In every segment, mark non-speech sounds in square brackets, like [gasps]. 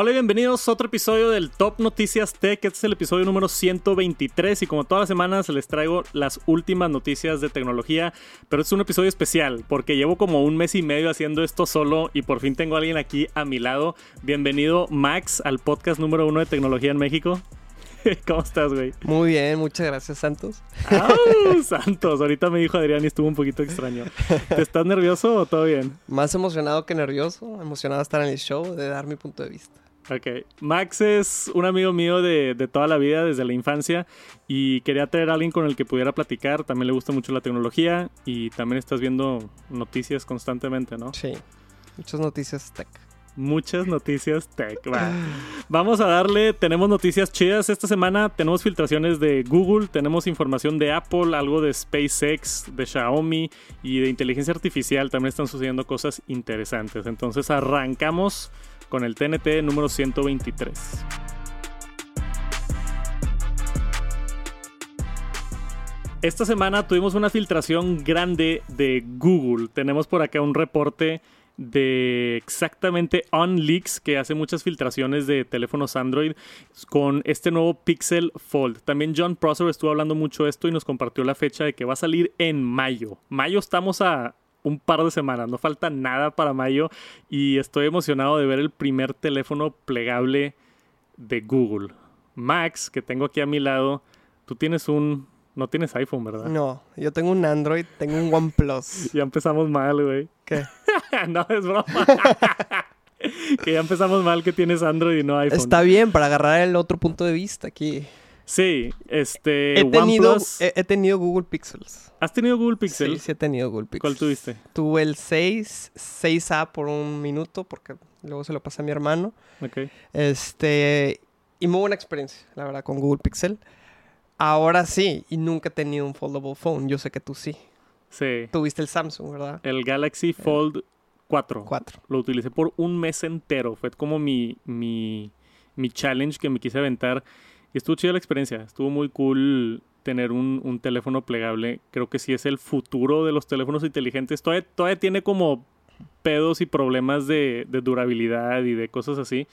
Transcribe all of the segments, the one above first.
Hola y bienvenidos a otro episodio del Top Noticias Tech. Este es el episodio número 123 y como todas las semanas les traigo las últimas noticias de tecnología, pero es un episodio especial porque llevo como un mes y medio haciendo esto solo y por fin tengo a alguien aquí a mi lado. Bienvenido Max al podcast número uno de tecnología en México. [laughs] ¿Cómo estás, güey? Muy bien, muchas gracias, Santos. ¡Au! [laughs] Santos, ahorita me dijo Adrián y estuvo un poquito extraño. ¿Te estás nervioso o todo bien? Más emocionado que nervioso, emocionado de estar en el show, de dar mi punto de vista. Ok. Max es un amigo mío de, de, toda la vida, desde la infancia, y quería traer a alguien con el que pudiera platicar. También le gusta mucho la tecnología y también estás viendo noticias constantemente, ¿no? Sí, muchas noticias tech. Muchas noticias tech. Va. [gasps] Vamos a darle, tenemos noticias chidas esta semana, tenemos filtraciones de Google, tenemos información de Apple, algo de SpaceX, de Xiaomi y de inteligencia artificial. También están sucediendo cosas interesantes. Entonces arrancamos con el TNT número 123. Esta semana tuvimos una filtración grande de Google. Tenemos por acá un reporte de exactamente OnLeaks, que hace muchas filtraciones de teléfonos Android con este nuevo Pixel Fold. También John Prosser estuvo hablando mucho de esto y nos compartió la fecha de que va a salir en mayo. Mayo estamos a un par de semanas, no falta nada para mayo y estoy emocionado de ver el primer teléfono plegable de Google. Max, que tengo aquí a mi lado, tú tienes un... No tienes iPhone, ¿verdad? No, yo tengo un Android, tengo un OnePlus. [laughs] ya empezamos mal, güey. ¿Qué? [laughs] no, es broma. [laughs] que ya empezamos mal que tienes Android y no iPhone. Está bien, para agarrar el otro punto de vista aquí. Sí, este. He tenido, he, he, tenido Google Pixels. ¿Has tenido Google Pixels? Sí, sí he tenido Google Pixels. ¿Cuál tuviste? Tuve el 6, 6A por un minuto, porque luego se lo pasé a mi hermano. Ok. Este. Y muy buena experiencia, la verdad, con Google Pixel. Ahora sí, y nunca he tenido un foldable phone. Yo sé que tú sí. Sí. Tuviste el Samsung, ¿verdad? El Galaxy Fold 4. 4. Lo utilicé por un mes entero. Fue como mi, mi, mi challenge que me quise aventar. Y estuvo chida la experiencia. Estuvo muy cool tener un, un, teléfono plegable. Creo que sí es el futuro de los teléfonos inteligentes. Todavía, todavía tiene como pedos y problemas de, de, durabilidad y de cosas así.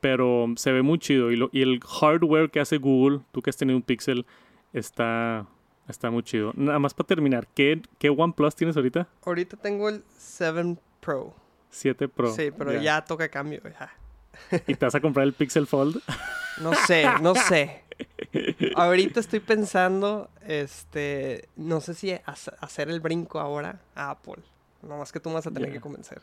Pero se ve muy chido. Y, lo, y el hardware que hace Google, tú que has tenido un Pixel, está, está muy chido. Nada más para terminar, ¿qué, qué OnePlus tienes ahorita? Ahorita tengo el 7 Pro. 7 Pro. Sí, pero ya, ya toca cambio. Ya. ¿Y te vas a comprar el Pixel Fold? No sé, no sé. [laughs] Ahorita estoy pensando, este, no sé si hacer el brinco ahora a Apple. No más que tú me vas a tener yeah. que convencer.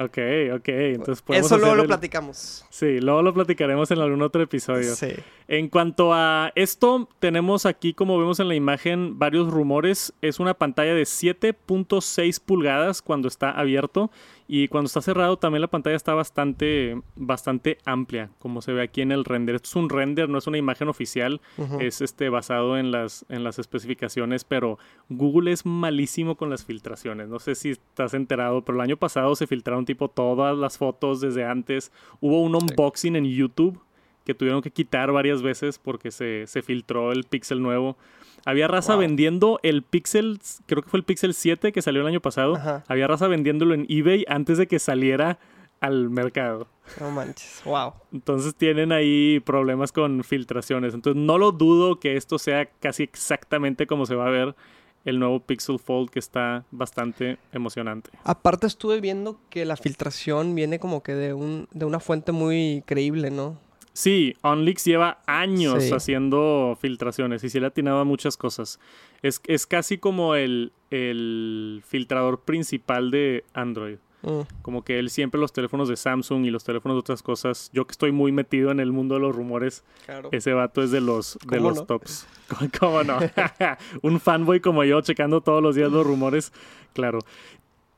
Ok, ok. Entonces podemos Eso luego lo el... platicamos. Sí, luego lo platicaremos en algún otro episodio. Sí. En cuanto a esto, tenemos aquí, como vemos en la imagen, varios rumores. Es una pantalla de 7.6 pulgadas cuando está abierto. Y cuando está cerrado también la pantalla está bastante, bastante amplia, como se ve aquí en el render. Esto es un render, no es una imagen oficial, uh -huh. es este, basado en las, en las especificaciones, pero Google es malísimo con las filtraciones. No sé si estás enterado, pero el año pasado se filtraron tipo todas las fotos desde antes. Hubo un unboxing en YouTube que tuvieron que quitar varias veces porque se, se filtró el Pixel nuevo. Había raza wow. vendiendo el Pixel, creo que fue el Pixel 7 que salió el año pasado. Ajá. Había raza vendiéndolo en eBay antes de que saliera al mercado. No manches, wow. Entonces tienen ahí problemas con filtraciones. Entonces no lo dudo que esto sea casi exactamente como se va a ver el nuevo Pixel Fold que está bastante emocionante. Aparte estuve viendo que la filtración viene como que de, un, de una fuente muy creíble, ¿no? Sí, OnLeaks lleva años sí. haciendo filtraciones y se le ha atinado a muchas cosas. Es, es casi como el, el, filtrador principal de Android. Mm. Como que él siempre los teléfonos de Samsung y los teléfonos de otras cosas. Yo que estoy muy metido en el mundo de los rumores, claro. ese vato es de los, de los no? tops. [laughs] ¿Cómo no? [laughs] un fanboy como yo checando todos los días los rumores. Claro.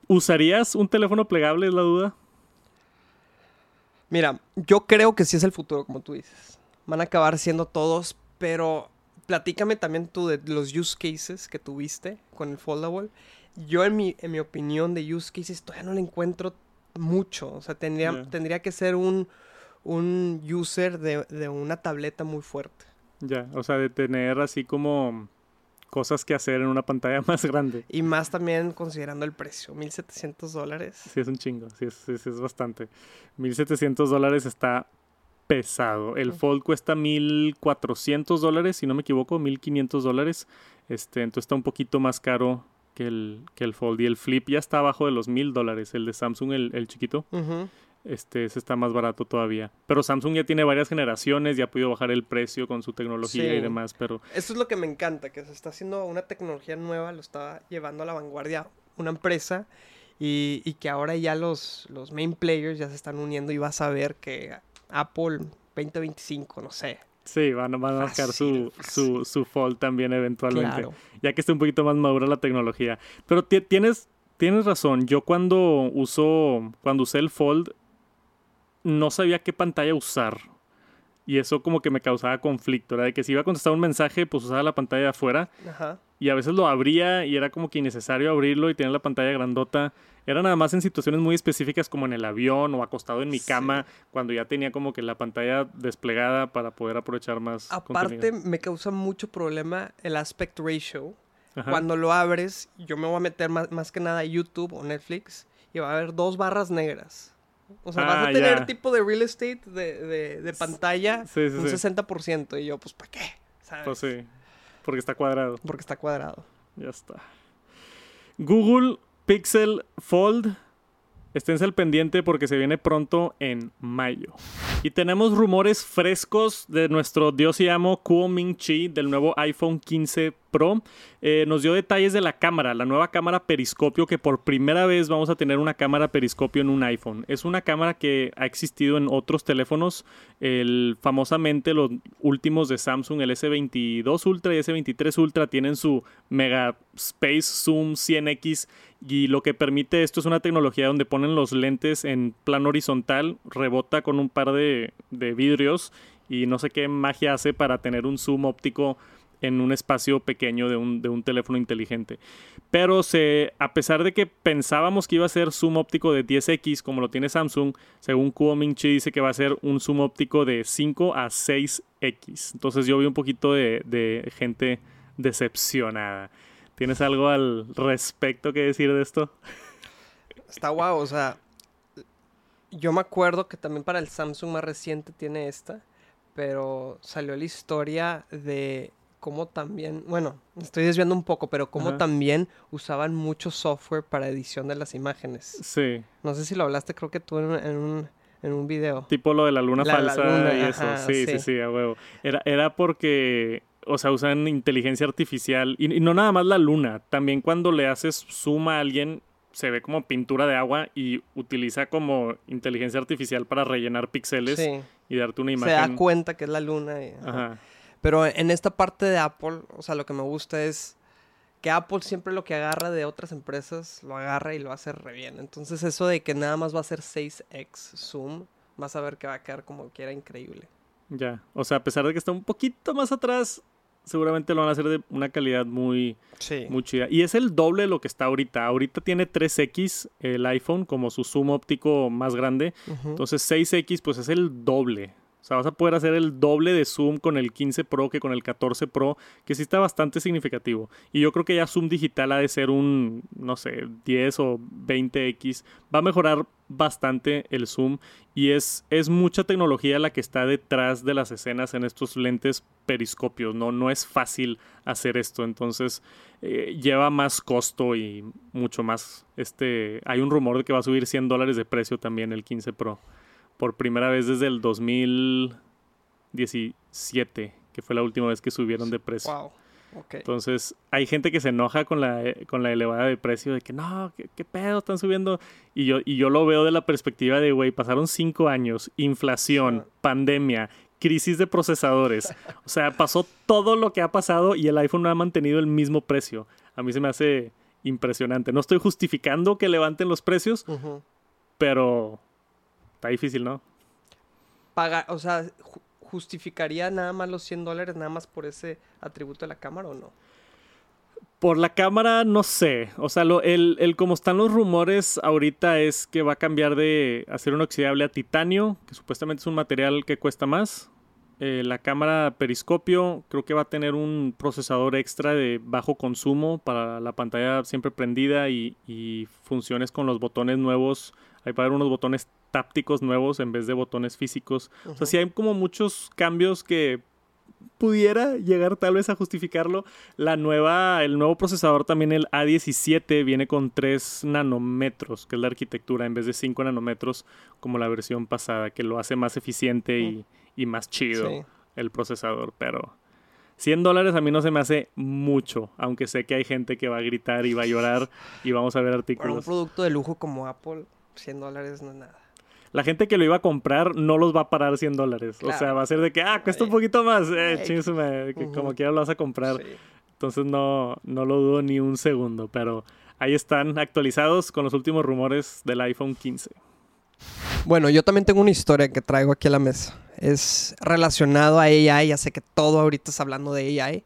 ¿Usarías un teléfono plegable? Es la duda. Mira, yo creo que sí es el futuro, como tú dices. Van a acabar siendo todos, pero platícame también tú de los use cases que tuviste con el foldable. Yo, en mi, en mi opinión de use cases, todavía no le encuentro mucho. O sea, tendría, yeah. tendría que ser un, un user de, de una tableta muy fuerte. Ya, o sea, de tener así como cosas que hacer en una pantalla [laughs] más grande. Y más también considerando el precio, 1.700 dólares. Sí, es un chingo, sí es, sí, es bastante. 1.700 dólares está pesado. El Fold cuesta 1400 dólares, si no me equivoco, 1500 dólares. Este, entonces está un poquito más caro que el, que el Fold. Y el Flip ya está abajo de los 1000 dólares. El de Samsung, el, el chiquito. Ujú. Este, ese está más barato todavía. Pero Samsung ya tiene varias generaciones, ya ha podido bajar el precio con su tecnología y demás. Pero Eso es lo que me encanta, que se está haciendo una tecnología nueva, lo está llevando a la vanguardia una empresa y, y que ahora ya los, los main players ya se están uniendo y vas a ver que Apple 2025, no sé. sí, van, a- van a sacar su, su, su Fold también eventualmente. Claro. ya que esté un poquito más madura la tecnología. Pero ti- tienes, tienes razón. Yo cuando uso, cuando usé el Fold, no sabía qué pantalla usar. Y eso como que me causaba conflicto, ¿verdad? De que si iba a contestar un mensaje, pues usaba la pantalla de afuera. Ajá. Y a veces lo abría y era como que innecesario abrirlo y tener la pantalla grandota. Era nada más en situaciones muy específicas como en el avión o acostado en mi Sí. cama, cuando ya tenía como que la pantalla desplegada para poder aprovechar más. Aparte, contenido. me causa mucho problema el aspect ratio. Ajá. Cuando lo abres, yo me voy a meter más, más que nada a YouTube o Netflix y va a haber dos barras negras. O sea, vas Ah, a tener ya. tipo de real estate de, de- de pantalla Sí, sí, un sí. 60%. Y yo, pues, ¿para qué? ¿Sabes? Pues sí, porque está cuadrado. Porque está cuadrado. Ya está. Google Pixel Fold. Esténse al pendiente porque se viene pronto en mayo. Y tenemos rumores frescos de nuestro dios y amo Kuo Ming Chi del nuevo iPhone 15 Pro. Eh, nos dio detalles de la cámara, la nueva cámara periscopio que por primera vez vamos a tener una cámara periscopio en un iPhone. Es una cámara que ha existido en otros teléfonos, el, famosamente los últimos de Samsung, el S22 Ultra y S23 Ultra tienen su Mega Space Zoom 100X y lo que permite esto es una tecnología donde ponen los lentes en plano horizontal, rebota con un par de, de vidrios y no sé qué magia hace para tener un zoom óptico en un espacio pequeño de un, de un teléfono inteligente. Pero se, a pesar de que pensábamos que iba a ser zoom óptico de 10x como lo tiene Samsung, según Kuo Ming Chi dice que va a ser un zoom óptico de 5 a 6x. Entonces yo vi un poquito de, de gente decepcionada. ¿Tienes algo al respecto que decir de esto? Está guau, o sea, yo me acuerdo que también para el Samsung más reciente tiene esta, pero salió la historia de cómo también, bueno, estoy desviando un poco, pero cómo Ajá. también usaban mucho software para edición de las imágenes. Sí, No sé si lo hablaste, creo que tú en, un- en un, en un video. tipo lo de la luna La- la falsa luna, y eso. ajá, sí, sí, sí. sí, a huevo. Era, era porque, o sea, usan inteligencia artificial y, y no nada más la luna, también cuando le haces zoom a alguien se ve como pintura de agua y utiliza como inteligencia artificial para rellenar píxeles Sí, y darte una se imagen. da cuenta que es la luna. y- Ajá. Pero en esta parte de Apple, o sea, lo que me gusta es que Apple siempre lo que agarra de otras empresas lo agarra y lo hace re bien. Entonces eso de que nada más va a ser 6x zoom, vas a ver que va a quedar como quiera increíble. Ya. O sea, a pesar de que está un poquito más atrás, seguramente lo van a hacer de una calidad muy, Sí. muy chida. Y es el doble de lo que está ahorita. Ahorita tiene 3X el iPhone como su zoom óptico más grande. Entonces 6X pues es el doble. Sea, vas a poder hacer el doble de zoom con el 15 Pro que con el 14 Pro, que sí está bastante significativo. Y yo creo que ya zoom digital ha de ser un, no sé, 10 o 20X. Va a mejorar bastante el zoom y es, es mucha tecnología la que está detrás de las escenas en estos lentes periscopios. No, no es fácil hacer esto. Entonces eh, lleva más costo y mucho más. Este, hay un rumor de que va a subir 100 dólares de precio también el 15 Pro por primera vez desde el 2017, que fue la última vez que subieron de precio. Wow. Entonces, hay gente que se enoja con la, con la elevada de precio, de que no, ¿qué, qué pedo están subiendo? Y yo, y yo lo veo de la perspectiva de, güey, pasaron cinco años, inflación, pandemia, crisis de procesadores. O sea, pasó todo lo que ha pasado y el iPhone no ha mantenido el mismo precio. A mí se me hace impresionante. No estoy justificando que levanten los precios, pero está difícil, ¿no? Paga, o sea, ju- ¿justificaría nada más los 100 dólares nada más por ese atributo de la cámara o no? Por la cámara, no sé. O sea, lo, el, el como están los rumores ahorita es que va a cambiar de acero inoxidable a titanio, que supuestamente es un material que cuesta más. Eh, la cámara periscopio creo que va a tener un procesador extra de bajo consumo para la pantalla siempre prendida y, y funciones con los botones nuevos. Ahí va a haber unos botones tácticos nuevos en vez de botones físicos. O sea, sí hay como muchos cambios que pudiera llegar tal vez a justificarlo. La nueva, el nuevo procesador también, el A17, viene con 3 nanómetros, que es la arquitectura, en vez de 5 nanómetros como la versión pasada, que lo hace más eficiente y, y más chido Sí. el procesador. Pero 100 dólares a mí no se me hace mucho, aunque sé que hay gente que va a gritar y va a llorar y vamos a ver [laughs] Para un artículos. producto de lujo como Apple, 100 dólares no es nada. La gente que lo iba a comprar no los va a parar 100 dólares. O sea, va a ser de que, ah, cuesta un poquito más. Eh, como quiera lo vas a comprar. Sí. Entonces no, no lo dudo ni un segundo. Pero ahí están actualizados con los últimos rumores del iPhone 15. Bueno, yo también tengo una historia que traigo aquí a la mesa. Es relacionado a AI, ya sé que todo ahorita está hablando de AI.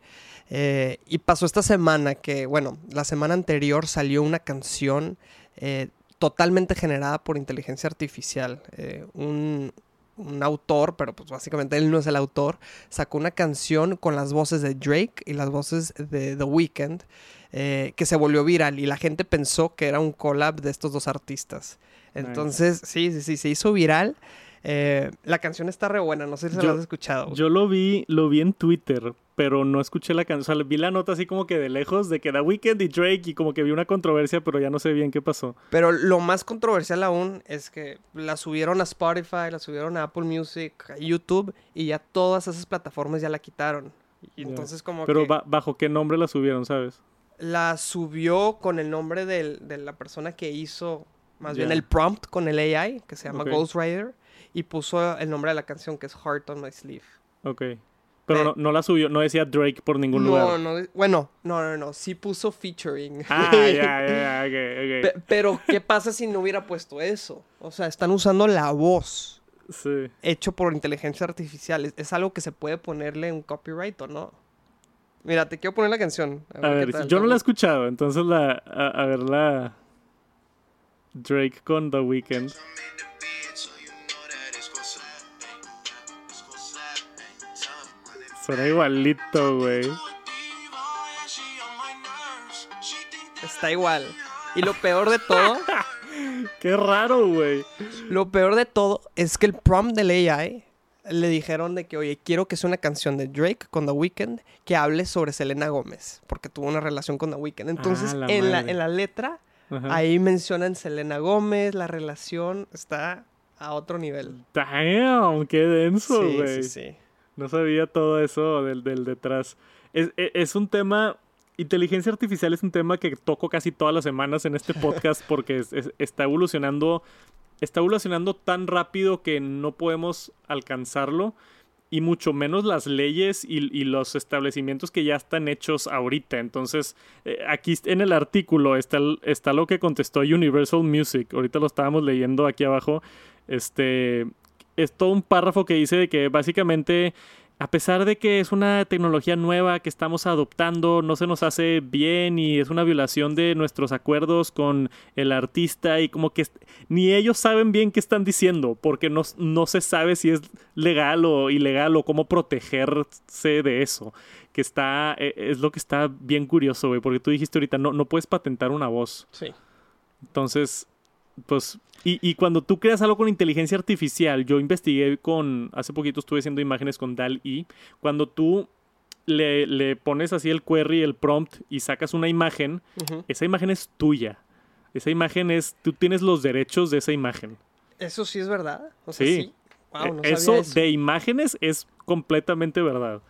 Eh, y pasó esta semana que, bueno, la semana anterior salió una canción eh, totalmente generada por inteligencia artificial. Eh, un, un autor, pero pues básicamente él no es el autor, sacó una canción con las voces de Drake y las voces de The Weeknd que se volvió viral y la gente pensó que era un collab de estos dos artistas. Entonces, sí, sí, sí, se hizo viral. Eh, la canción está re buena, no sé si Yo- la has escuchado. Yo lo vi, lo vi en Twitter, pero no escuché la canción. O sea, vi la nota así como que de lejos de que The Weeknd y Drake y como que vi una controversia, pero ya no sé bien qué pasó. Pero lo más controversial aún es que la subieron a Spotify, la subieron a Apple Music, a YouTube y ya todas esas plataformas ya la quitaron. Y entonces como Pero que ba- bajo qué nombre la subieron, ¿sabes? la subió con el nombre del- de la persona que hizo más bien el prompt con el AI, que se llama Ok. Ghostwriter, y puso el nombre de la canción que es Heart on My Sleeve. Ok. Pero Eh. no, no la subió, no decía Drake por ningún No, lugar. no, bueno, no, no, no, sí puso featuring. Ah, [laughs] ya, ya, ya, ok, ok. Pe- pero, ¿qué pasa si no hubiera puesto eso? O sea, están usando la voz Sí. hecho por inteligencia artificial. Es, es algo que se puede ponerle un copyright o no. Mira, te quiero poner la canción. A ver, tal, yo no la he escuchado, entonces la. A, a ver, la. Drake con The Weeknd. Suena igualito, güey. Está igual. Y lo peor de todo, [laughs] Qué raro, güey. lo peor de todo es que el prompt del AI le dijeron de que, oye, quiero que sea una canción de Drake con The Weeknd que hable sobre Selena Gómez, porque tuvo una relación con The Weeknd. Entonces, Ah, la en, la, en letra, Ajá. ahí mencionan Selena Gómez, la relación está a otro nivel. Damn, qué denso, sí, güey. sí, sí. No sabía todo eso del, del detrás. Es, e- es un tema. Inteligencia artificial es un tema que toco casi todas las semanas en este podcast [laughs] porque es- es- está evolucionando. Está evolucionando tan rápido que no podemos alcanzarlo. Y mucho menos las leyes y, y los establecimientos que ya están hechos ahorita. Entonces, eh, aquí en el artículo está, está lo que contestó Universal Music. Ahorita lo estábamos leyendo aquí abajo. Este, es todo un párrafo que dice de que básicamente, a pesar de que es una tecnología nueva que estamos adoptando, no se nos hace bien y es una violación de nuestros acuerdos con el artista y como que ni ellos saben bien qué están diciendo porque no, no se sabe si es legal o ilegal o cómo protegerse de eso. Que está, e- es lo que está bien curioso, güey, porque tú dijiste ahorita, no, no puedes patentar una voz. Sí. Entonces, pues, y, y cuando tú creas algo con inteligencia artificial, yo investigué con, hace poquito estuve haciendo imágenes con DAL-E, cuando tú le, le pones así el query, el prompt y sacas una imagen, esa imagen es tuya. Esa imagen es, tú tienes los derechos de esa imagen. Eso sí es verdad. O sea, Sí. sí. Wow, no Eh, sabía eso. de imágenes es completamente verdad.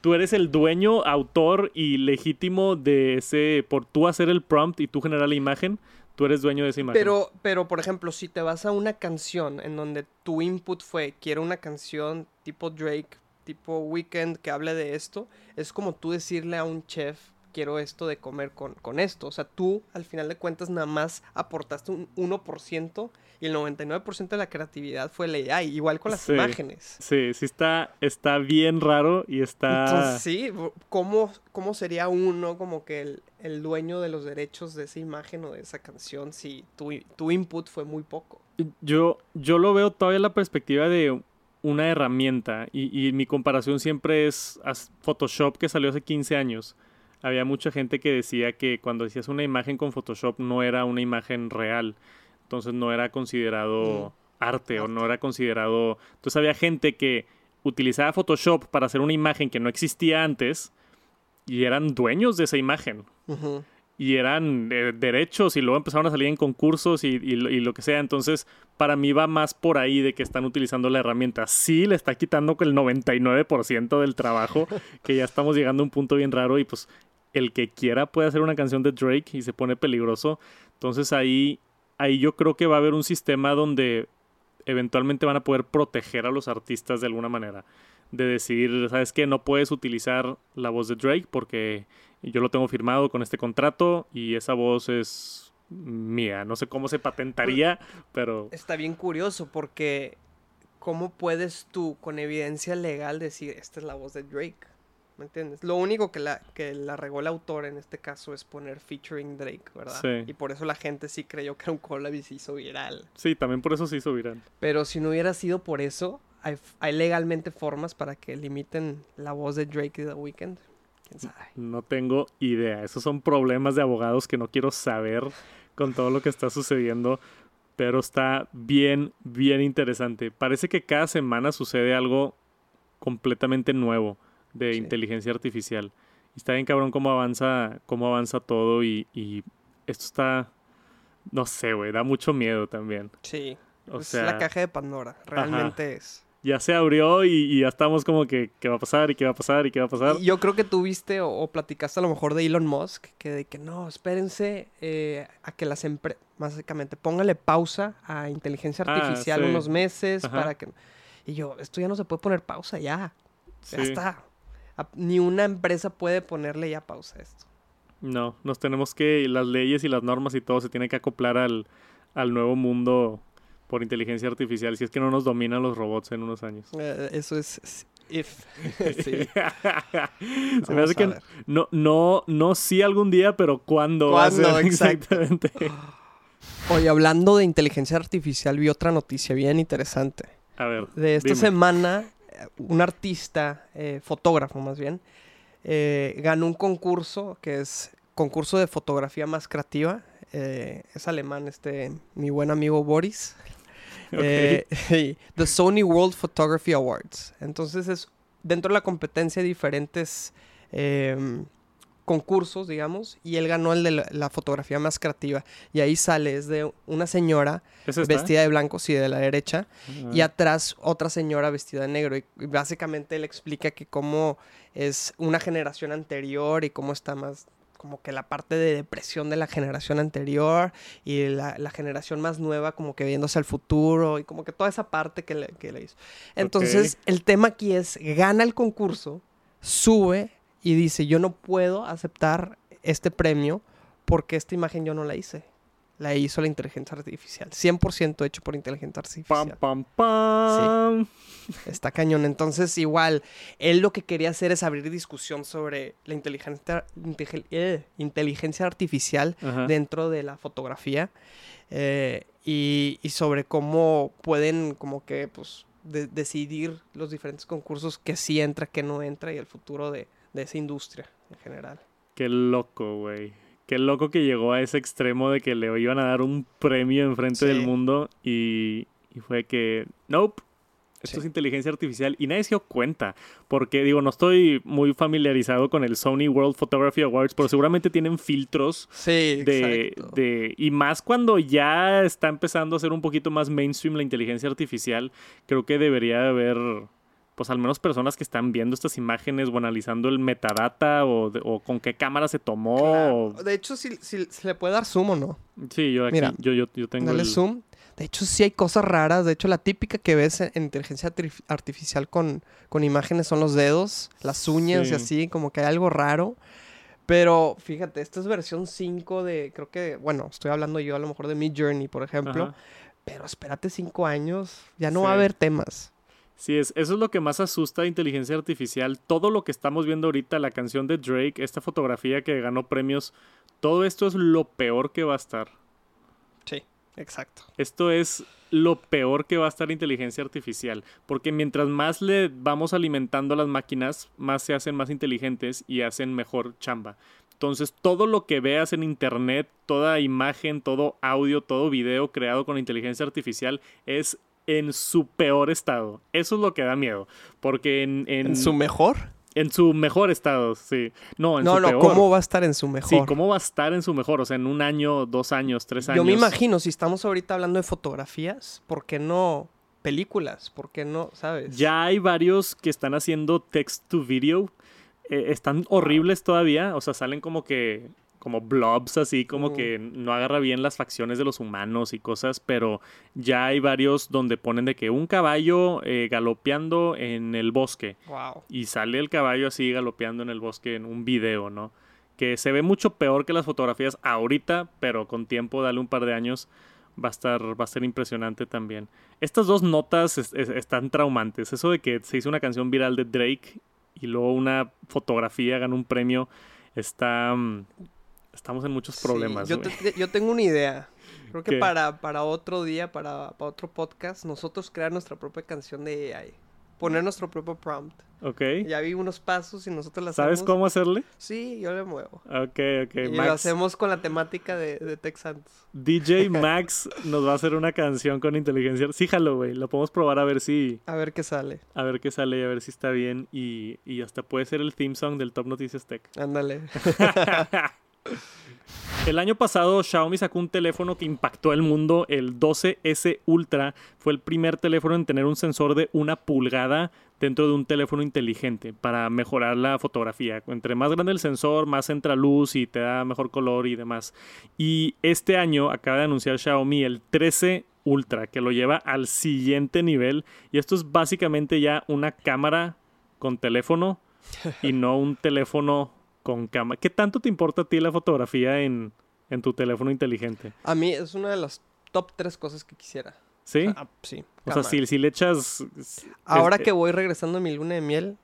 Tú eres el dueño, autor y legítimo de ese, por tú hacer el prompt y tú generar la imagen, tú eres dueño de esa imagen. Pero, pero, por ejemplo, si te vas a una canción en donde tu input fue, quiero una canción tipo Drake, tipo Weekend que hable de esto, es como tú decirle a un chef, quiero esto de comer con, con esto. O sea, tú, al final de cuentas, nada más aportaste un 1% y el 99% de la creatividad fue el AI, igual con las Sí. imágenes. Sí, sí está, está bien raro y está... Entonces, sí, ¿cómo, ¿cómo sería uno como que el, el dueño de los derechos de esa imagen o de esa canción si tu, tu input fue muy poco? Yo, yo lo veo todavía la perspectiva de una herramienta. Y, y mi comparación siempre es a Photoshop que salió hace 15 años. Había mucha gente que decía que cuando hacías una imagen con Photoshop no era una imagen real. Entonces no era considerado arte o no era considerado... Entonces había gente que utilizaba Photoshop para hacer una imagen que no existía antes y eran dueños de esa imagen. Y eran eh, derechos y luego empezaron a salir en concursos y, y lo- y lo que sea. Entonces, para mí va más por ahí de que están utilizando la herramienta. Sí, le está quitando el 99% del trabajo, que ya estamos llegando a un punto bien raro y pues el que quiera puede hacer una canción de Drake y se pone peligroso. Entonces ahí, ahí yo creo que va a haber un sistema donde eventualmente van a poder proteger a los artistas de alguna manera. De decir, ¿sabes qué? No puedes utilizar la voz de Drake porque yo lo tengo firmado con este contrato y esa voz es mía. No sé cómo se patentaría, pero Está bien curioso porque ¿cómo puedes tú con evidencia legal decir esta es la voz de Drake? ¿Me entiendes? Lo único que la, que la regó el autor en este caso es poner featuring Drake, ¿verdad? Sí. Y por eso la gente sí creyó que era un collab y se hizo viral. sí, también por eso se hizo viral. Pero si no hubiera sido por eso, hay, hay legalmente formas para que limiten la voz de Drake y The Weeknd. ¿Quién sabe? No tengo idea. Esos son problemas de abogados que no quiero saber con todo lo que está sucediendo. Pero está bien, bien interesante. Parece que cada semana sucede algo completamente nuevo de Sí. inteligencia artificial. Y está bien cabrón cómo avanza, cómo avanza todo y, y esto está... No sé, güey, da mucho miedo también. Sí. O es sea, la caja de Pandora. Realmente es. ya se abrió y, y ya estamos como que, ¿qué va a pasar? ¿Y qué va a pasar? ¿Y qué va a pasar? Y yo creo que tú viste o, o platicaste a lo mejor de Elon Musk, que de que no, espérense eh, a que las empresas, básicamente, póngale pausa a inteligencia Ah, artificial sí. unos meses Ajá. para que... Y yo, esto ya no se puede poner pausa, ya, ya está. Ni una empresa puede ponerle ya pausa a esto. No, nos tenemos que, las leyes y las normas y todo se tiene que acoplar al, al nuevo mundo por inteligencia artificial, si es que no nos dominan los robots en unos años. Eh, eso es... if. [laughs] sí. [laughs] Se me hace que no, no, no sí algún día, pero cuándo. ¿Cuándo? [laughs] exactamente. [gasps] Oye, hablando de inteligencia artificial, vi otra noticia bien interesante. A ver. De esta dime. semana, un artista, eh, fotógrafo más bien, eh, ganó un concurso que es concurso de fotografía más creativa. Eh, es alemán, este, mi buen amigo Boris. [laughs] Ok. Eh, [laughs] y The Sony World Photography Awards. Entonces es dentro de la competencia diferentes em, concursos, digamos, y él ganó el de la, la fotografía más creativa. Y ahí sale, es de una señora vestida de blanco, sí, de la derecha, Ah. y atrás otra señora vestida de negro. Y, y básicamente él explica que cómo es una generación anterior y cómo está más como que la parte de depresión de la generación anterior y la, la generación más nueva como que viéndose al futuro y como que toda esa parte que le, que le hizo. Entonces el tema aquí es, gana el concurso, sube y dice, yo no puedo aceptar este premio porque esta imagen yo no la hice. La hizo la inteligencia artificial. 100% hecho por inteligencia artificial. Pam, pam, pam. Está cañón. Entonces, igual, él lo que quería hacer es abrir discusión sobre la inteligencia, eh, inteligencia artificial Ajá. dentro de la fotografía eh, y, y sobre cómo pueden como que pues de- decidir los diferentes concursos que sí entra, que no entra y el futuro de, de esa industria en general. Qué loco, güey. Qué loco que llegó a ese extremo de que le iban a dar un premio enfrente del Sí. mundo y, y fue que, nope, esto Sí. es inteligencia artificial y nadie se dio cuenta. Porque, digo, no estoy muy familiarizado con el Sony World Photography Awards, pero seguramente tienen filtros Sí, de, de- y más cuando ya está empezando a ser un poquito más mainstream la inteligencia artificial, creo que debería haber pues al menos personas que están viendo estas imágenes o analizando el metadata o, con qué cámara se tomó. Claro. o- De hecho, si, se le puede dar zoom o no. Sí, yo aquí, Mira, yo, yo, yo tengo Dale el- zoom. De hecho, sí hay cosas raras. De hecho, la típica que ves en, en inteligencia artif- artificial con, con imágenes son los dedos, las uñas Sí. y así, como que hay algo raro. Pero fíjate, esta es versión 5 de, creo que, bueno, estoy hablando yo a lo mejor de Mid Journey, por ejemplo. Ajá. Pero espérate 5 años, ya no va a haber temas. Sí, es, eso es lo que más asusta de inteligencia artificial. Todo lo que estamos viendo ahorita, la canción de Drake, esta fotografía que ganó premios, todo esto es lo peor que va a estar. Sí, exacto. Esto es lo peor que va a estar la inteligencia artificial, porque mientras más le vamos alimentando a las máquinas, más se hacen más inteligentes y hacen mejor chamba. Entonces, todo lo que veas en internet, toda imagen, todo audio, todo video creado con inteligencia artificial es en su peor estado. Eso es lo que da miedo, porque en, ¿En su mejor? En su mejor estado, sí. No, en No, su no, peor. ¿cómo va a estar en su mejor? Sí, ¿cómo va a estar en su mejor? O sea, en un año, dos años, tres años. Yo me imagino, si estamos ahorita hablando de fotografías, ¿por qué no películas? ¿Por qué no, sabes? Ya hay varios que están haciendo text to video. Eh, están horribles todavía. O sea, salen como que. Como blobs así, como que no agarra bien las facciones de los humanos y cosas. Pero ya hay varios donde ponen de que un caballo eh, galopeando en el bosque. Wow. y sale el caballo así galopeando en el bosque en un video, ¿no? Que se ve mucho peor que las fotografías ahorita, pero con tiempo, dale un par de años, va a estar, va a ser impresionante también. Estas dos notas es- es- están traumantes. Eso de que se hizo una canción viral de Drake y luego una fotografía ganó un premio, está... mm, Estamos en muchos problemas. yo, güey. te- yo tengo una idea. Creo que ¿Qué? para, para otro día, para, para otro podcast, nosotros crear nuestra propia canción de AI. Poner nuestro propio prompt. Ok. Ya vi unos pasos y nosotros la ¿Sabes hacemos. cómo hacerle? Sí, yo le muevo. Ok, ok. y lo hacemos con la temática de, de Tech Santos. DJ [laughs] Max nos va a hacer una canción con inteligencia. Sí, jalo, güey. Lo podemos probar a ver si, A ver qué sale. a ver qué sale y a ver si está bien. Y, y hasta puede ser el theme song del Top Noticias Tech. Ándale. [laughs] El año pasado Xiaomi sacó un teléfono que impactó el mundo, el 12S Ultra. Fue el primer teléfono en tener un sensor de una pulgada dentro de un teléfono inteligente para mejorar la fotografía. Entre más grande el sensor, más entra luz y te da mejor color y demás. Y este año acaba de anunciar Xiaomi el 13 Ultra, que lo lleva al siguiente nivel. Y esto es básicamente ya una cámara con teléfono y no un teléfono con cámara. ¿Qué tanto te importa a ti la fotografía en, en tu teléfono inteligente? A mí es una de las top tres cosas que quisiera. ¿Sí? Ah, sí. o sea, si, si le echas... Ahora es- que voy regresando a mi luna de miel,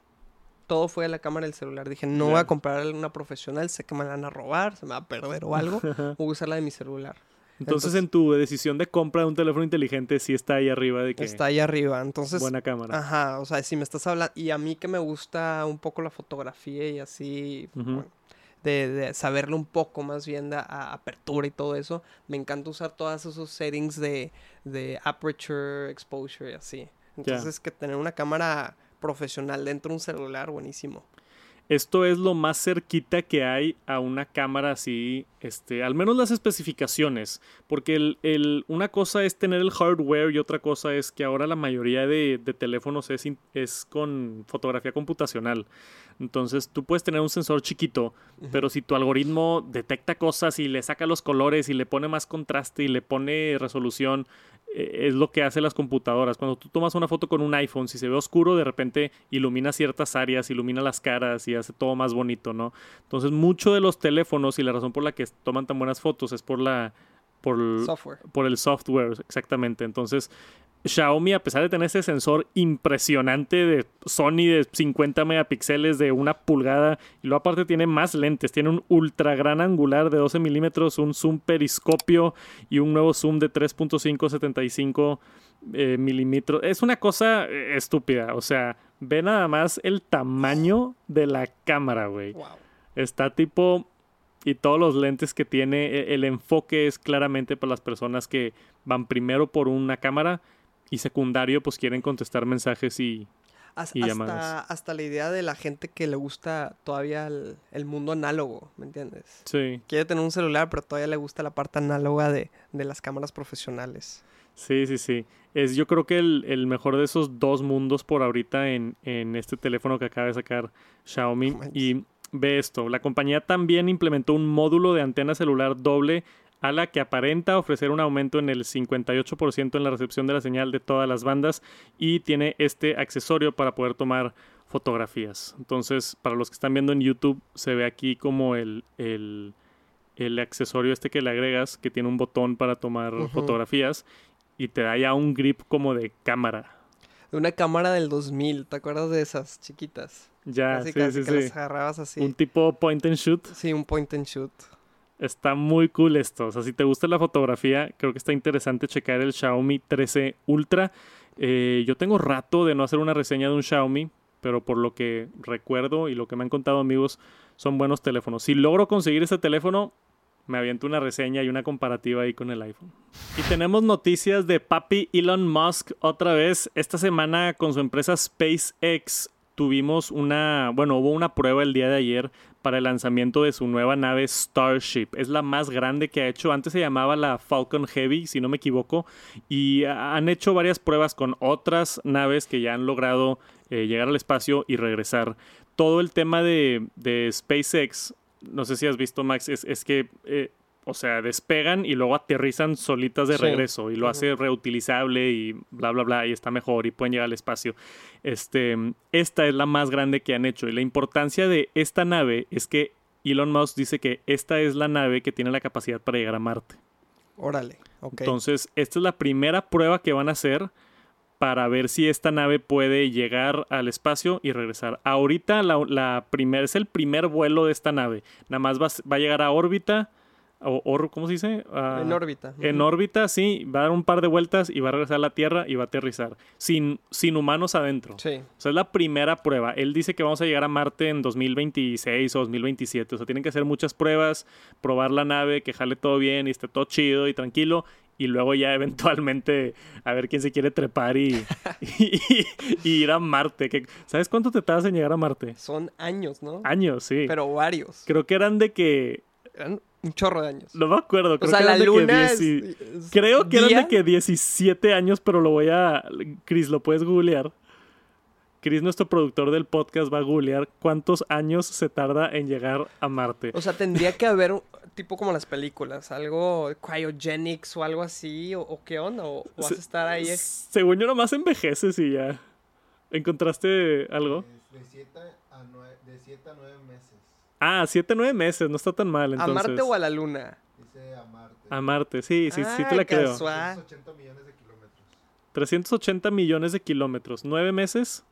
todo fue a la cámara del celular. Dije, no voy a comprar una profesional, sé que me la van a robar, se me va a perder o algo. [laughs] voy a usar la de mi celular. Entonces, entonces- en tu decisión de compra de un teléfono inteligente sí está ahí arriba de que Está ahí arriba. Entonces, buena cámara. ajá, o sea, si me estás hablando, y a mí que me gusta un poco la fotografía y así, bueno, de, de saberle un poco más bien de a- apertura y todo eso, me encanta usar todos esos settings de, de aperture, exposure y así. Entonces, que tener una cámara profesional dentro de un celular, buenísimo. Esto es lo más cerquita que hay a una cámara así, este, al menos las especificaciones, porque el, el- una cosa es tener el hardware y otra cosa es que ahora la mayoría de, de teléfonos es, es con fotografía computacional. Entonces tú puedes tener un sensor chiquito, pero si tu algoritmo detecta cosas y le saca los colores y le pone más contraste y le pone resolución, es lo que hacen las computadoras. Cuando tú tomas una foto con un iPhone, si se ve oscuro, de repente ilumina ciertas áreas, ilumina las caras y hace todo más bonito, ¿no? Entonces, mucho de los teléfonos y la razón por la que toman tan buenas fotos es por la por, Software. por el software, exactamente. Entonces, Xiaomi, a pesar de tener ese sensor impresionante de Sony de 50 megapíxeles de una pulgada, y luego aparte tiene más lentes, tiene un ultra gran angular de 12 milímetros, un zoom periscopio y un nuevo zoom de 3.575 eh, milímetros. Es una cosa eh, estúpida, o sea, ve nada más el tamaño de la cámara, güey. Wow. Está tipo. Y todos los lentes que tiene, e- el enfoque es claramente para las personas que van primero por una cámara y secundario, pues quieren contestar mensajes y. Y hasta, llamadas. hasta la idea de la gente que le gusta todavía el, el mundo análogo, ¿me entiendes? Sí, Quiere tener un celular, pero todavía le gusta la parte análoga de, de las cámaras profesionales. sí, sí, sí. Es yo creo que el, el mejor de esos dos mundos por ahorita en, en este teléfono que acaba de sacar Xiaomi. Y ve esto, la compañía también implementó un módulo de antena celular doble a la que aparenta ofrecer un aumento en el 58% en la recepción de la señal de todas las bandas y tiene este accesorio para poder tomar fotografías. Entonces, para los que están viendo en YouTube, se ve aquí como el, el, el accesorio este que le agregas, que tiene un botón para tomar fotografías y te da ya un grip como de cámara. De una cámara del 2000, ¿te acuerdas de esas chiquitas? Ya, casi, sí, casi sí, que sí. las agarrabas así. Un tipo point and shoot. Sí, un point and shoot. Está muy cool esto. O sea, si te gusta la fotografía, creo que está interesante checar el Xiaomi 13 Ultra. Eh, yo tengo rato de no hacer una reseña de un Xiaomi, pero por lo que recuerdo y lo que me han contado amigos, son buenos teléfonos. Si logro conseguir ese teléfono, me aviento una reseña y una comparativa ahí con el iPhone. Y tenemos noticias de papi Elon Musk otra vez. Esta semana con su empresa SpaceX tuvimos una, bueno, hubo una prueba el día de ayer para el lanzamiento de su nueva nave Starship. Es la más grande que ha hecho. Antes se llamaba la Falcon Heavy, si no me equivoco. Y han hecho varias pruebas con otras naves que ya han logrado eh, llegar al espacio y regresar. Todo el tema de, de SpaceX, no sé si has visto, Max, es, es que eh, o sea, despegan y luego aterrizan solitas de regreso y lo hace reutilizable y bla, bla, bla, y está mejor y pueden llegar al espacio. Este, esta es la más grande que han hecho y la importancia de esta nave es que Elon Musk dice que esta es la nave que tiene la capacidad para llegar a Marte. Órale, ok. Entonces, esta es la primera prueba que van a hacer para ver si esta nave puede llegar al espacio y regresar. Ahorita la, la es el primer vuelo de esta nave. Nada más va, va a llegar a órbita o, ¿cómo se dice? Ah, en órbita. En órbita, sí, va a dar un par de vueltas y va a regresar a la Tierra y va a aterrizar, sin, sin humanos adentro. Sí. O sea, es la primera prueba. Él dice que vamos a llegar a Marte en 2026 o 2027. O sea, tienen que hacer muchas pruebas, probar la nave, que jale todo bien y esté todo chido y tranquilo. Y luego ya [laughs] eventualmente a ver quién se quiere trepar y, [laughs] ir a Marte. ¿Sabes cuánto te tardas en llegar a Marte? Son años, ¿no? Años, sí. Pero varios. Creo que eran de que un chorro de años. No me acuerdo. Creo que eran de que Creo que eran de que 17 años, pero lo voy a. Chris, lo puedes googlear. Chris, nuestro productor del podcast, va a googlear cuántos años se tarda en llegar a Marte. O sea, tendría que haber tipo como las películas, algo cryogenics o algo así, o, qué onda, o, vas a estar ahí. Según yo, nomás envejeces y ya. ¿Encontraste algo? De 7 a 9 meses. Ah, siete, nueve meses, no está tan mal entonces. ¿A Marte o a la Luna? Dice a Marte. A Marte, sí, sí, sí te la creo. 380 millones de kilómetros. 380 millones de kilómetros. ¿Nueve meses?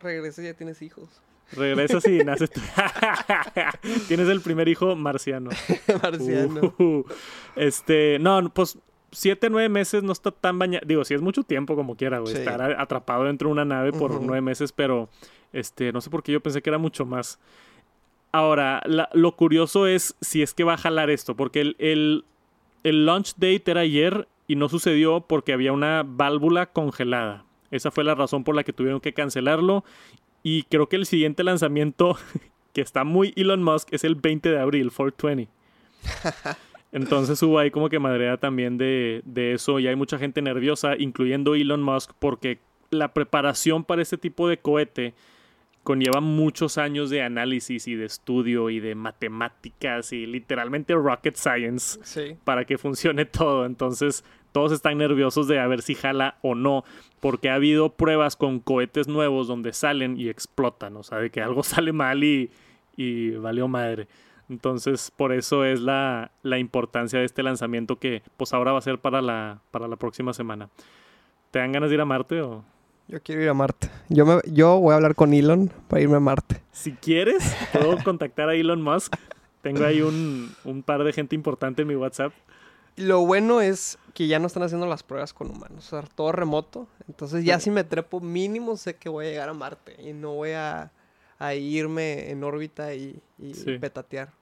Regresas y ya tienes hijos. Regresas y [laughs] naces. [laughs] tienes el primer hijo marciano. [laughs] marciano. Uh, este, no, pues siete, nueve meses no está tan bañado. Digo, sí es mucho tiempo como quiera, güey. Estar atrapado dentro de una nave por nueve meses, pero este, no sé por qué yo pensé que era mucho más. Ahora, lo curioso es si es que va a jalar esto, porque el, el, launch date era ayer y no sucedió porque había una válvula congelada. Esa fue la razón por la que tuvieron que cancelarlo. Y creo que el siguiente lanzamiento, [laughs] que está muy Elon Musk, es el 20 de abril, 420. [laughs] Entonces hubo ahí como que madrea también de, de, eso y hay mucha gente nerviosa, incluyendo Elon Musk, porque la preparación para este tipo de cohete conlleva muchos años de análisis y de estudio y de matemáticas y literalmente rocket science para que funcione [laughs] todo. Entonces, todos están nerviosos de a ver si jala o no, porque ha habido pruebas con cohetes nuevos donde salen y explotan, o sea, de que algo [laughs] sale mal y, y valió madre. Entonces, por eso es la, la, importancia de este lanzamiento que pues ahora va a ser para la, para la próxima semana. ¿Te dan ganas de ir a Marte o...? Yo quiero ir a Marte. Yo, me, yo voy a hablar con Elon para irme a Marte. Si quieres, puedo contactar a Elon Musk. Tengo ahí un, un, par de gente importante en mi WhatsApp. Lo bueno es que ya no están haciendo las pruebas con humanos. O sea, todo remoto. Entonces ya si me trepo mínimo sé que voy a llegar a Marte. Y no voy a, a irme en órbita y, y petatear.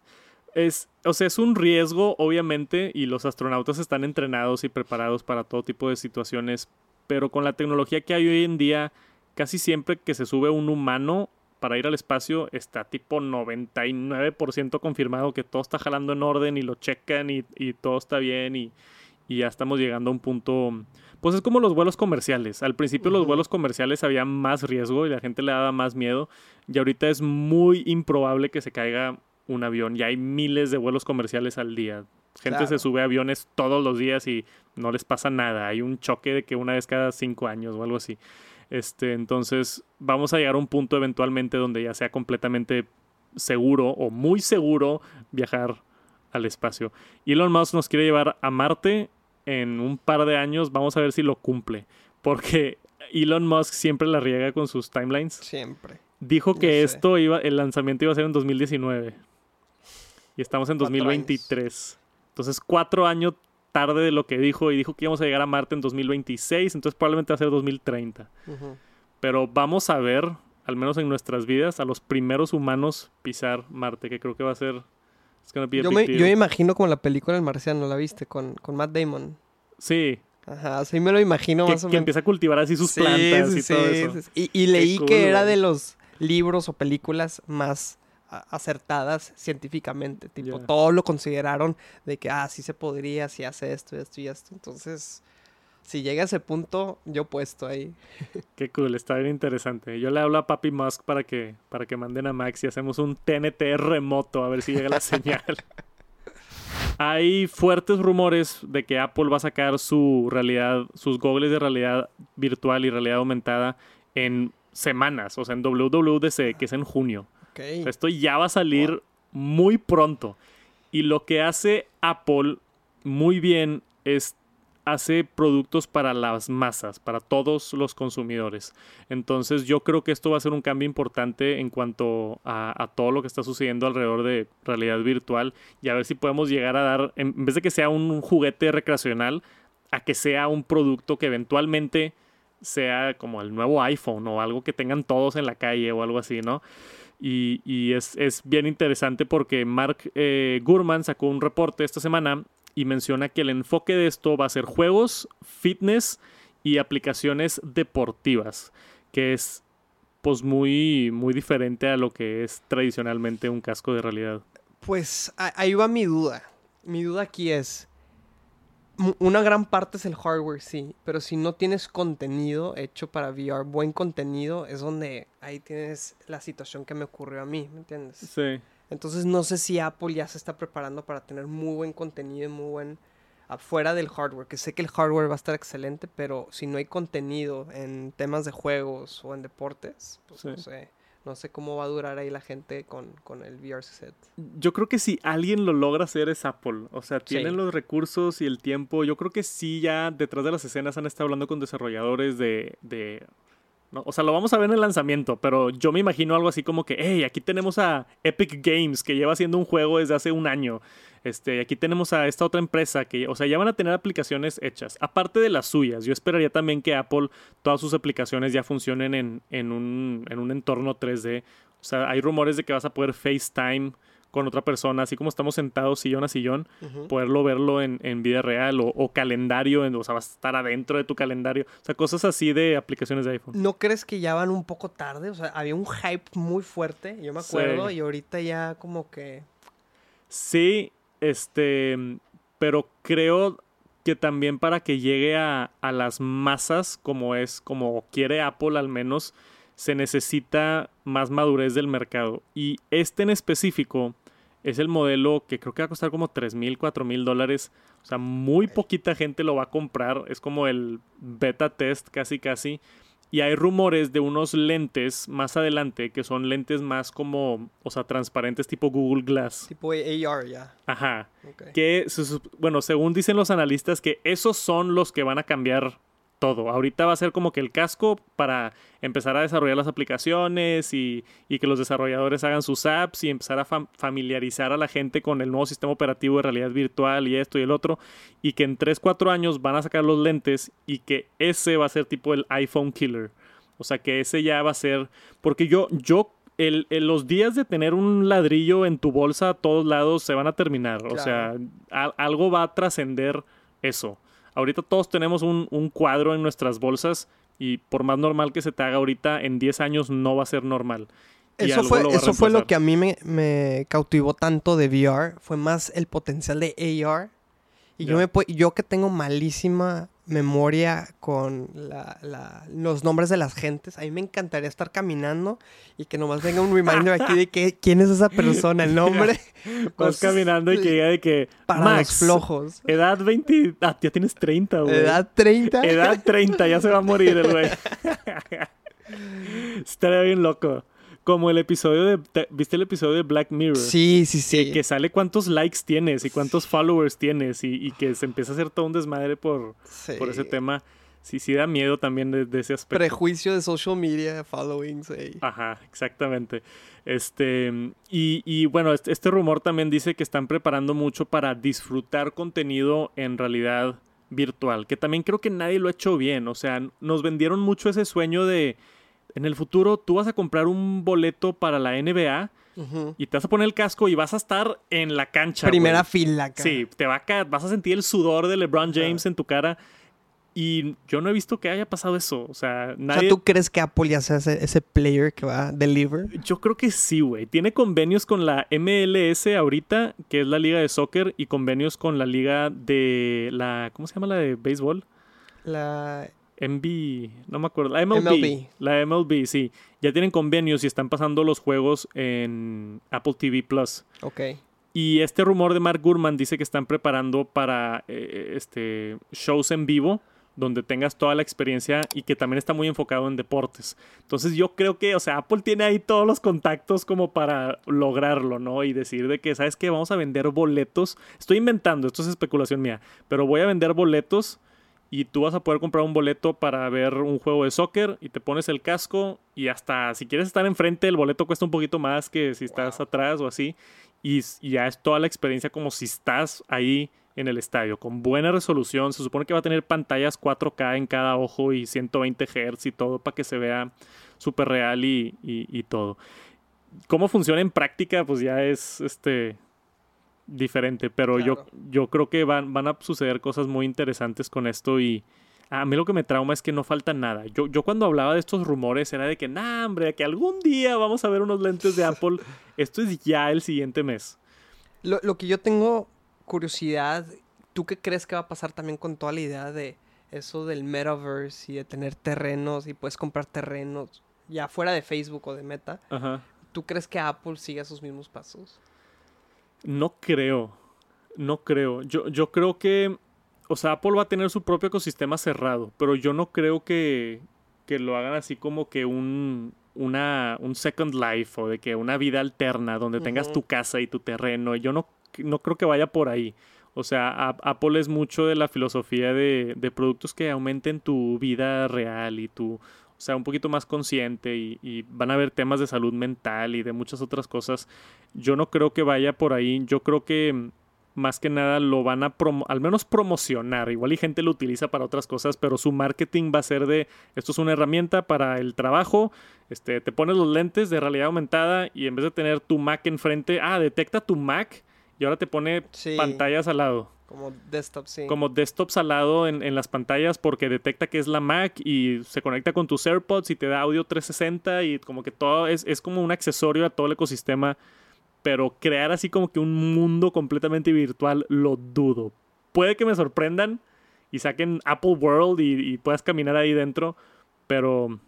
Es, o sea, es un riesgo, obviamente, y los astronautas están entrenados y preparados para todo tipo de situaciones, pero con la tecnología que hay hoy en día, casi siempre que se sube un humano para ir al espacio, está tipo 99% confirmado que todo está jalando en orden y lo checan y, todo está bien y, ya estamos llegando a un punto... Pues es como los vuelos comerciales. Al principio los vuelos comerciales había más riesgo y la gente le daba más miedo. Y ahorita es muy improbable que se caiga un avión. Ya hay miles de vuelos comerciales al día. Gente se sube a aviones todos los días y no les pasa nada. Hay un choque de que una vez cada cinco años o algo así. Este, entonces, vamos a llegar a un punto eventualmente donde ya sea completamente seguro o muy seguro viajar al espacio. Elon Musk nos quiere llevar a Marte en un par de años. Vamos a ver si lo cumple. Porque Elon Musk siempre la riega con sus timelines. Siempre. Dijo que esto iba, el lanzamiento iba a ser en 2019. Y estamos en Cuatro 2023. Entonces, cuatro años tarde de lo que dijo y dijo que íbamos a llegar a Marte en 2026, entonces probablemente va a ser 2030. Ujú. Pero vamos a ver, al menos en nuestras vidas, a los primeros humanos pisar Marte, que creo que va a ser... Yo me, yo me imagino como la película El Marciano, ¿la viste? Con, con Matt Damon. Sí, Ajá, así me lo imagino que, más o que menos. empieza a cultivar así sus Sí, plantas sí, y sí, todo eso. sí, sí. Y, y leí cool, que era de los libros o películas más acertadas científicamente. Tipo, Ya. todo lo consideraron de que, ah, sí se podría, si hace esto, esto y esto. Entonces, si llega a ese punto, yo puesto ahí. [laughs] Qué cool, está bien interesante. Yo le hablo a Papi Musk para que, para que manden a Max y hacemos un TNT remoto a ver si llega la [laughs] señal. Hay fuertes rumores de que Apple va a sacar su realidad, sus goggles de realidad virtual y realidad aumentada en semanas, o sea, en WWDC, que es en junio. Esto ya va a salir muy pronto. Y lo que hace Apple muy bien es hace productos para las masas, para todos los consumidores. Entonces yo creo que esto va a ser un cambio importante en cuanto a, a todo lo que está sucediendo alrededor de realidad virtual y a ver si podemos llegar a dar, en vez de que sea un juguete recreacional, a que sea un producto que eventualmente sea como el nuevo iPhone o algo que tengan todos en la calle o algo así, ¿no? Y, es, es bien interesante porque Mark eh, Gurman sacó un reporte esta semana y menciona que el enfoque de esto va a ser juegos, fitness y aplicaciones deportivas, que es pues muy, muy diferente a lo que es tradicionalmente un casco de realidad. Pues ahí va mi duda. Mi duda aquí es, una gran parte es el hardware, sí, pero si no tienes contenido hecho para VR, buen contenido, es donde ahí tienes la situación que me ocurrió a mí, ¿me entiendes? Sí. Entonces no sé si Apple ya se está preparando para tener muy buen contenido y muy buen afuera del hardware, que sé que el hardware va a estar excelente, pero si no hay contenido en temas de juegos o en deportes, pues no sé, no sé cómo va a durar ahí la gente con, con el VR set. Yo creo que si alguien lo logra hacer es Apple. O sea, tienen Sí. los recursos y el tiempo. Yo creo que sí ya detrás de las escenas han estado hablando con desarrolladores de... de- no, o sea, lo vamos a ver en el lanzamiento, pero yo me imagino algo así como que, hey, aquí tenemos a Epic Games que lleva haciendo un juego desde hace un año. Este, y aquí tenemos a esta otra empresa que, o sea, ya van a tener aplicaciones hechas. Aparte de las suyas, yo esperaría también que Apple, todas sus aplicaciones ya funcionen en, en, un, en un entorno 3D. O sea, hay rumores de que vas a poder FaceTime con otra persona, así como estamos sentados sillón a sillón, poderlo verlo en, en vida real o, o calendario, en- o sea, vas a estar adentro de tu calendario. O sea, cosas así de aplicaciones de iPhone. ¿No crees que ya van un poco tarde? O sea, había un hype muy fuerte, yo me Sí. acuerdo, y ahorita ya como que... Sí, este, pero creo que también para que llegue a, a las masas, como es, como quiere Apple al menos, se necesita más madurez del mercado. Y este en específico es el modelo que creo que va a costar como 3 mil, 4 mil dólares. O sea, muy poquita gente lo va a comprar. Es como el beta test casi casi. Y hay rumores de unos lentes más adelante que son lentes más como, o sea, transparentes tipo Google Glass. Tipo AR ya. Ajá. ok. Que, bueno, según dicen los analistas, que esos son los que van a cambiar todo. Ahorita va a ser como que el casco para empezar a desarrollar las aplicaciones y, y que los desarrolladores hagan sus apps y empezar a fam- familiarizar a la gente con el nuevo sistema operativo de realidad virtual y esto y el otro. Y que en 3, 4 años van a sacar los lentes y que ese va a ser tipo el iPhone killer. O sea, que ese ya va a ser... Porque yo, yo el, el- los días de tener un ladrillo en tu bolsa a todos lados se van a terminar. O sea, al- algo va a trascender eso. Ahorita todos tenemos un, un cuadro en nuestras bolsas y por más normal que se te haga ahorita, en 10 años no va a ser normal. Eso fue, lo eso fue que a mí me, me cautivó tanto de VR. Fue más el potencial de AR. Y yo, me, yo que tengo malísima memoria con la- la- los nombres de las gentes, a mí me encantaría estar caminando y que nomás venga un reminder aquí de que, quién es esa persona, el nombre. [laughs] Vas caminando y que diga de que... Para Max, los flojos. Edad 20... Ah, ya tienes 30, güey. Edad 30. Edad 30, ya se va a morir el güey. [laughs] Estaría bien loco. Como el episodio de... te- ¿Viste el episodio de Black Mirror? Sí, sí, sí. Que, que sale cuántos likes tienes y cuántos followers tienes y, y que se empieza a hacer todo un desmadre por, Sí. por ese tema. Sí, sí da miedo también de, de ese aspecto. Prejuicio de social media, followings. eh. Ajá, exactamente. Este, y, y bueno, este, este rumor también dice que están preparando mucho para disfrutar contenido en realidad virtual, que también creo que nadie lo ha hecho bien. O sea, nos vendieron mucho ese sueño de, en el futuro tú vas a comprar un boleto para la NBA y te vas a poner el casco y vas a estar en la cancha. Primera güey. fila, cara. Sí, te va a caer, vas a sentir el sudor de LeBron James en tu cara. Y yo no he visto que haya pasado eso. O sea, O nadie. sea, ¿tú crees que Apple ya sea ese, ese player que va a deliver? Yo creo que sí, güey. Tiene convenios con la MLS ahorita, que es la liga de soccer, y convenios con la liga de la. ¿Cómo se llama la de béisbol? La... MB, no me acuerdo. La MLB. MLB. La MLB, sí. Ya tienen convenios y están pasando los juegos en Apple TV Plus. Ok. Y este rumor de Mark Gurman dice que están preparando para eh, este, shows en vivo donde tengas toda la experiencia y que también está muy enfocado en deportes. Entonces yo creo que, o sea, Apple tiene ahí todos los contactos como para lograrlo, ¿no? Y decir de que, ¿sabes qué? Vamos a vender boletos. Estoy inventando, esto es especulación mía, pero voy a vender boletos y tú vas a poder comprar un boleto para ver un juego de soccer y te pones el casco y hasta si quieres estar enfrente el boleto cuesta un poquito más que si estás atrás o así y, ya es toda la experiencia como si estás ahí en el estadio con buena resolución se supone que va a tener pantallas 4K en cada ojo y 120 Hz y todo para que se vea súper real y, y- y todo. Cómo funciona en práctica pues ya es este diferente pero yo, Claro. yo creo que van, van a suceder cosas muy interesantes con esto y a mí lo que me trauma es que no falta nada. Yo, yo cuando hablaba de estos rumores era de que, nah, hombre, que algún día vamos a ver unos lentes de Apple. [laughs] Esto es ya el siguiente mes. Lo, lo que yo tengo curiosidad, ¿tú qué crees que va a pasar también con toda la idea de eso del metaverse y de tener terrenos y puedes comprar terrenos ya fuera de Facebook o de Meta? Ajá. ¿Tú crees que Apple siga sus mismos pasos? No creo. No creo. Yo, yo creo que. O sea, Apple va a tener su propio ecosistema cerrado. Pero yo no creo que, que lo hagan así como que un. Una, un Second Life o de que una vida alterna donde tengas tu casa y tu terreno. Yo no, no creo que vaya por ahí. O sea, a- Apple es mucho de la filosofía de, de productos que aumenten tu vida real y tu, sea, un poquito más consciente y, y van a haber temas de salud mental y de muchas otras cosas. Yo no creo que vaya por ahí. Yo creo que mm, más que nada lo van a promo- al menos promocionar. Igual y gente lo utiliza para otras cosas, pero su marketing va a ser de esto es una herramienta para el trabajo. Este, te pones los lentes de realidad aumentada y en vez de tener tu Mac enfrente, ah, detecta tu Mac y ahora te pone Sí. pantallas al lado Como desktop, sí. como desktops al lado en, en las pantallas porque detecta que es la Mac y se conecta con tus AirPods y te da audio 360 y como que todo es, es como un accesorio a todo el ecosistema. Pero crear así como que un mundo completamente virtual lo dudo. Puede que me sorprendan y saquen Apple World y, y puedas caminar ahí dentro, pero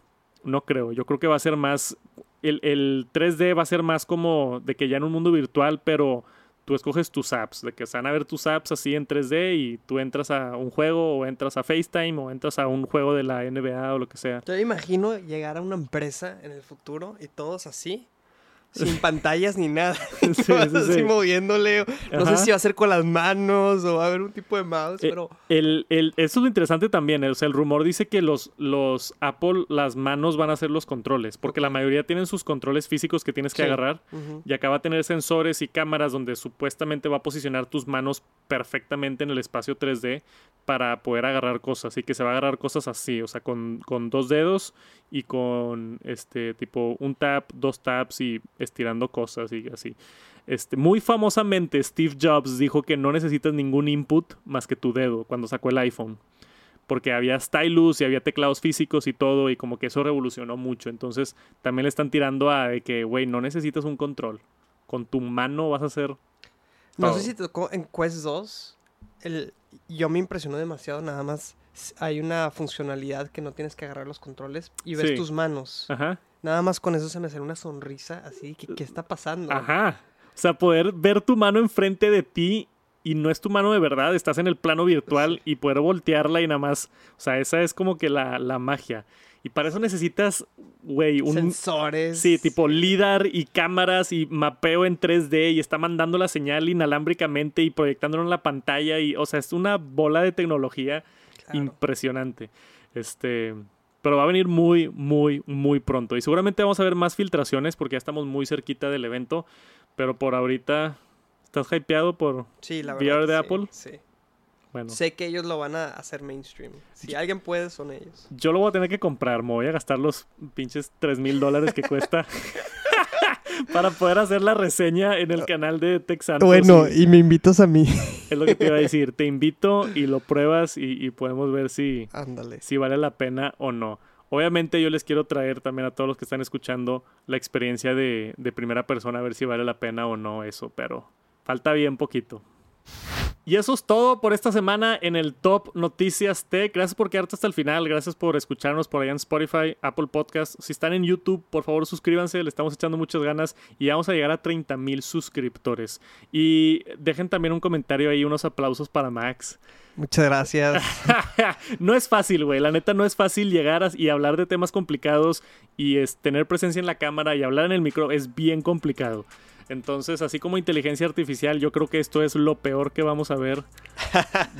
no creo. Yo creo que va a ser más... El, el 3D va a ser más como de que ya en un mundo virtual, pero tú escoges tus apps, de que se van a ver tus apps así en 3D y tú entras a un juego o entras a FaceTime o entras a un juego de la NBA o lo que sea. Yo imagino llegar a una empresa en el futuro y todos así, sin [laughs] pantallas ni nada. Sí, sí, [laughs] así sí. moviéndole. No Ajá. sé si va a ser con las manos o va a haber un tipo de mouse, Eh, pero El, el- eso es lo interesante también. O sea, el rumor dice que los, los Apple, las manos van a ser los controles, porque la mayoría tienen sus controles físicos que tienes que agarrar. Y acá va a tener sensores y cámaras donde supuestamente va a posicionar tus manos perfectamente en el espacio 3D para poder agarrar cosas. Y que se va a agarrar cosas así, o sea, con, con dos dedos y con este tipo un tap, dos taps y estirando cosas y así. Este, muy famosamente Steve Jobs dijo que no necesitas ningún input más que tu dedo cuando sacó el iPhone. Porque había stylus y había teclados físicos y todo, y como que eso revolucionó mucho. Entonces también le están tirando a de que, güey, no necesitas un control. Con tu mano vas a hacer. No todo. sé si te tocó en Quest 2. El, yo me impresionó demasiado nada más. Hay una funcionalidad que no tienes que agarrar los controles y ves Sí. tus manos. Ajá. Nada más con eso se me salió una sonrisa así. ¿Qué, qué está pasando? Ajá. O sea, poder ver tu mano enfrente de ti y no es tu mano de verdad, estás en el plano virtual y poder voltearla y nada más. O sea, esa es como que la, la magia. Y para eso necesitas, güey, un. Sensores. Sí, tipo LIDAR y cámaras y mapeo en 3D y está mandando la señal inalámbricamente y proyectándolo en la pantalla y, o sea, es una bola de tecnología Claro. impresionante. Este, pero va a venir muy, muy, muy pronto. Y seguramente vamos a ver más filtraciones porque ya estamos muy cerquita del evento. Pero por ahorita, ¿estás hypeado por Sí, la VR verdad. de sí, Apple? Sí. Bueno, Sé que ellos lo van a hacer mainstream. Si alguien puede, son ellos. yo lo voy a tener que comprar. Me voy a gastar los pinches 3 mil dólares que cuesta [laughs] para poder hacer la reseña en el canal de Texanos. Bueno, y y me invitas a mí. es lo que te iba a decir. Te invito y lo pruebas y, y podemos ver si, Ándale. si vale la pena o no. Obviamente yo les quiero traer también a todos los que están escuchando la experiencia de, de primera persona, a ver si vale la pena o no eso, pero falta bien poquito. Y eso es todo por esta semana en el Top Noticias Tech. Gracias por quedarte hasta el final. Gracias por escucharnos por allá en Spotify, Apple Podcast. Si están en YouTube, por favor suscríbanse. Le estamos echando muchas ganas y vamos a llegar a 30 mil suscriptores. Y dejen también un comentario ahí, unos aplausos para Max. Muchas gracias. [laughs] no es fácil, güey. La neta no es fácil llegar a- y hablar de temas complicados y es, tener presencia en la cámara y hablar en el micro es bien complicado. Entonces, así como inteligencia artificial, yo creo que esto es lo peor que vamos a ver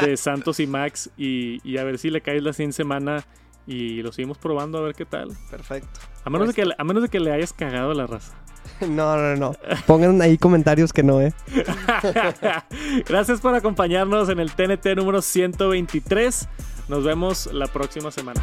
de [laughs] Santos y Max. Y, y a ver si le caes la 100 semana y lo seguimos probando a ver qué tal. Perfecto. A menos, de, que, a menos de que le hayas cagado la raza. [laughs] No, no, no. Pongan ahí comentarios que no, ¿eh? [laughs] Gracias por acompañarnos en el TNT número 123. Nos vemos la próxima semana.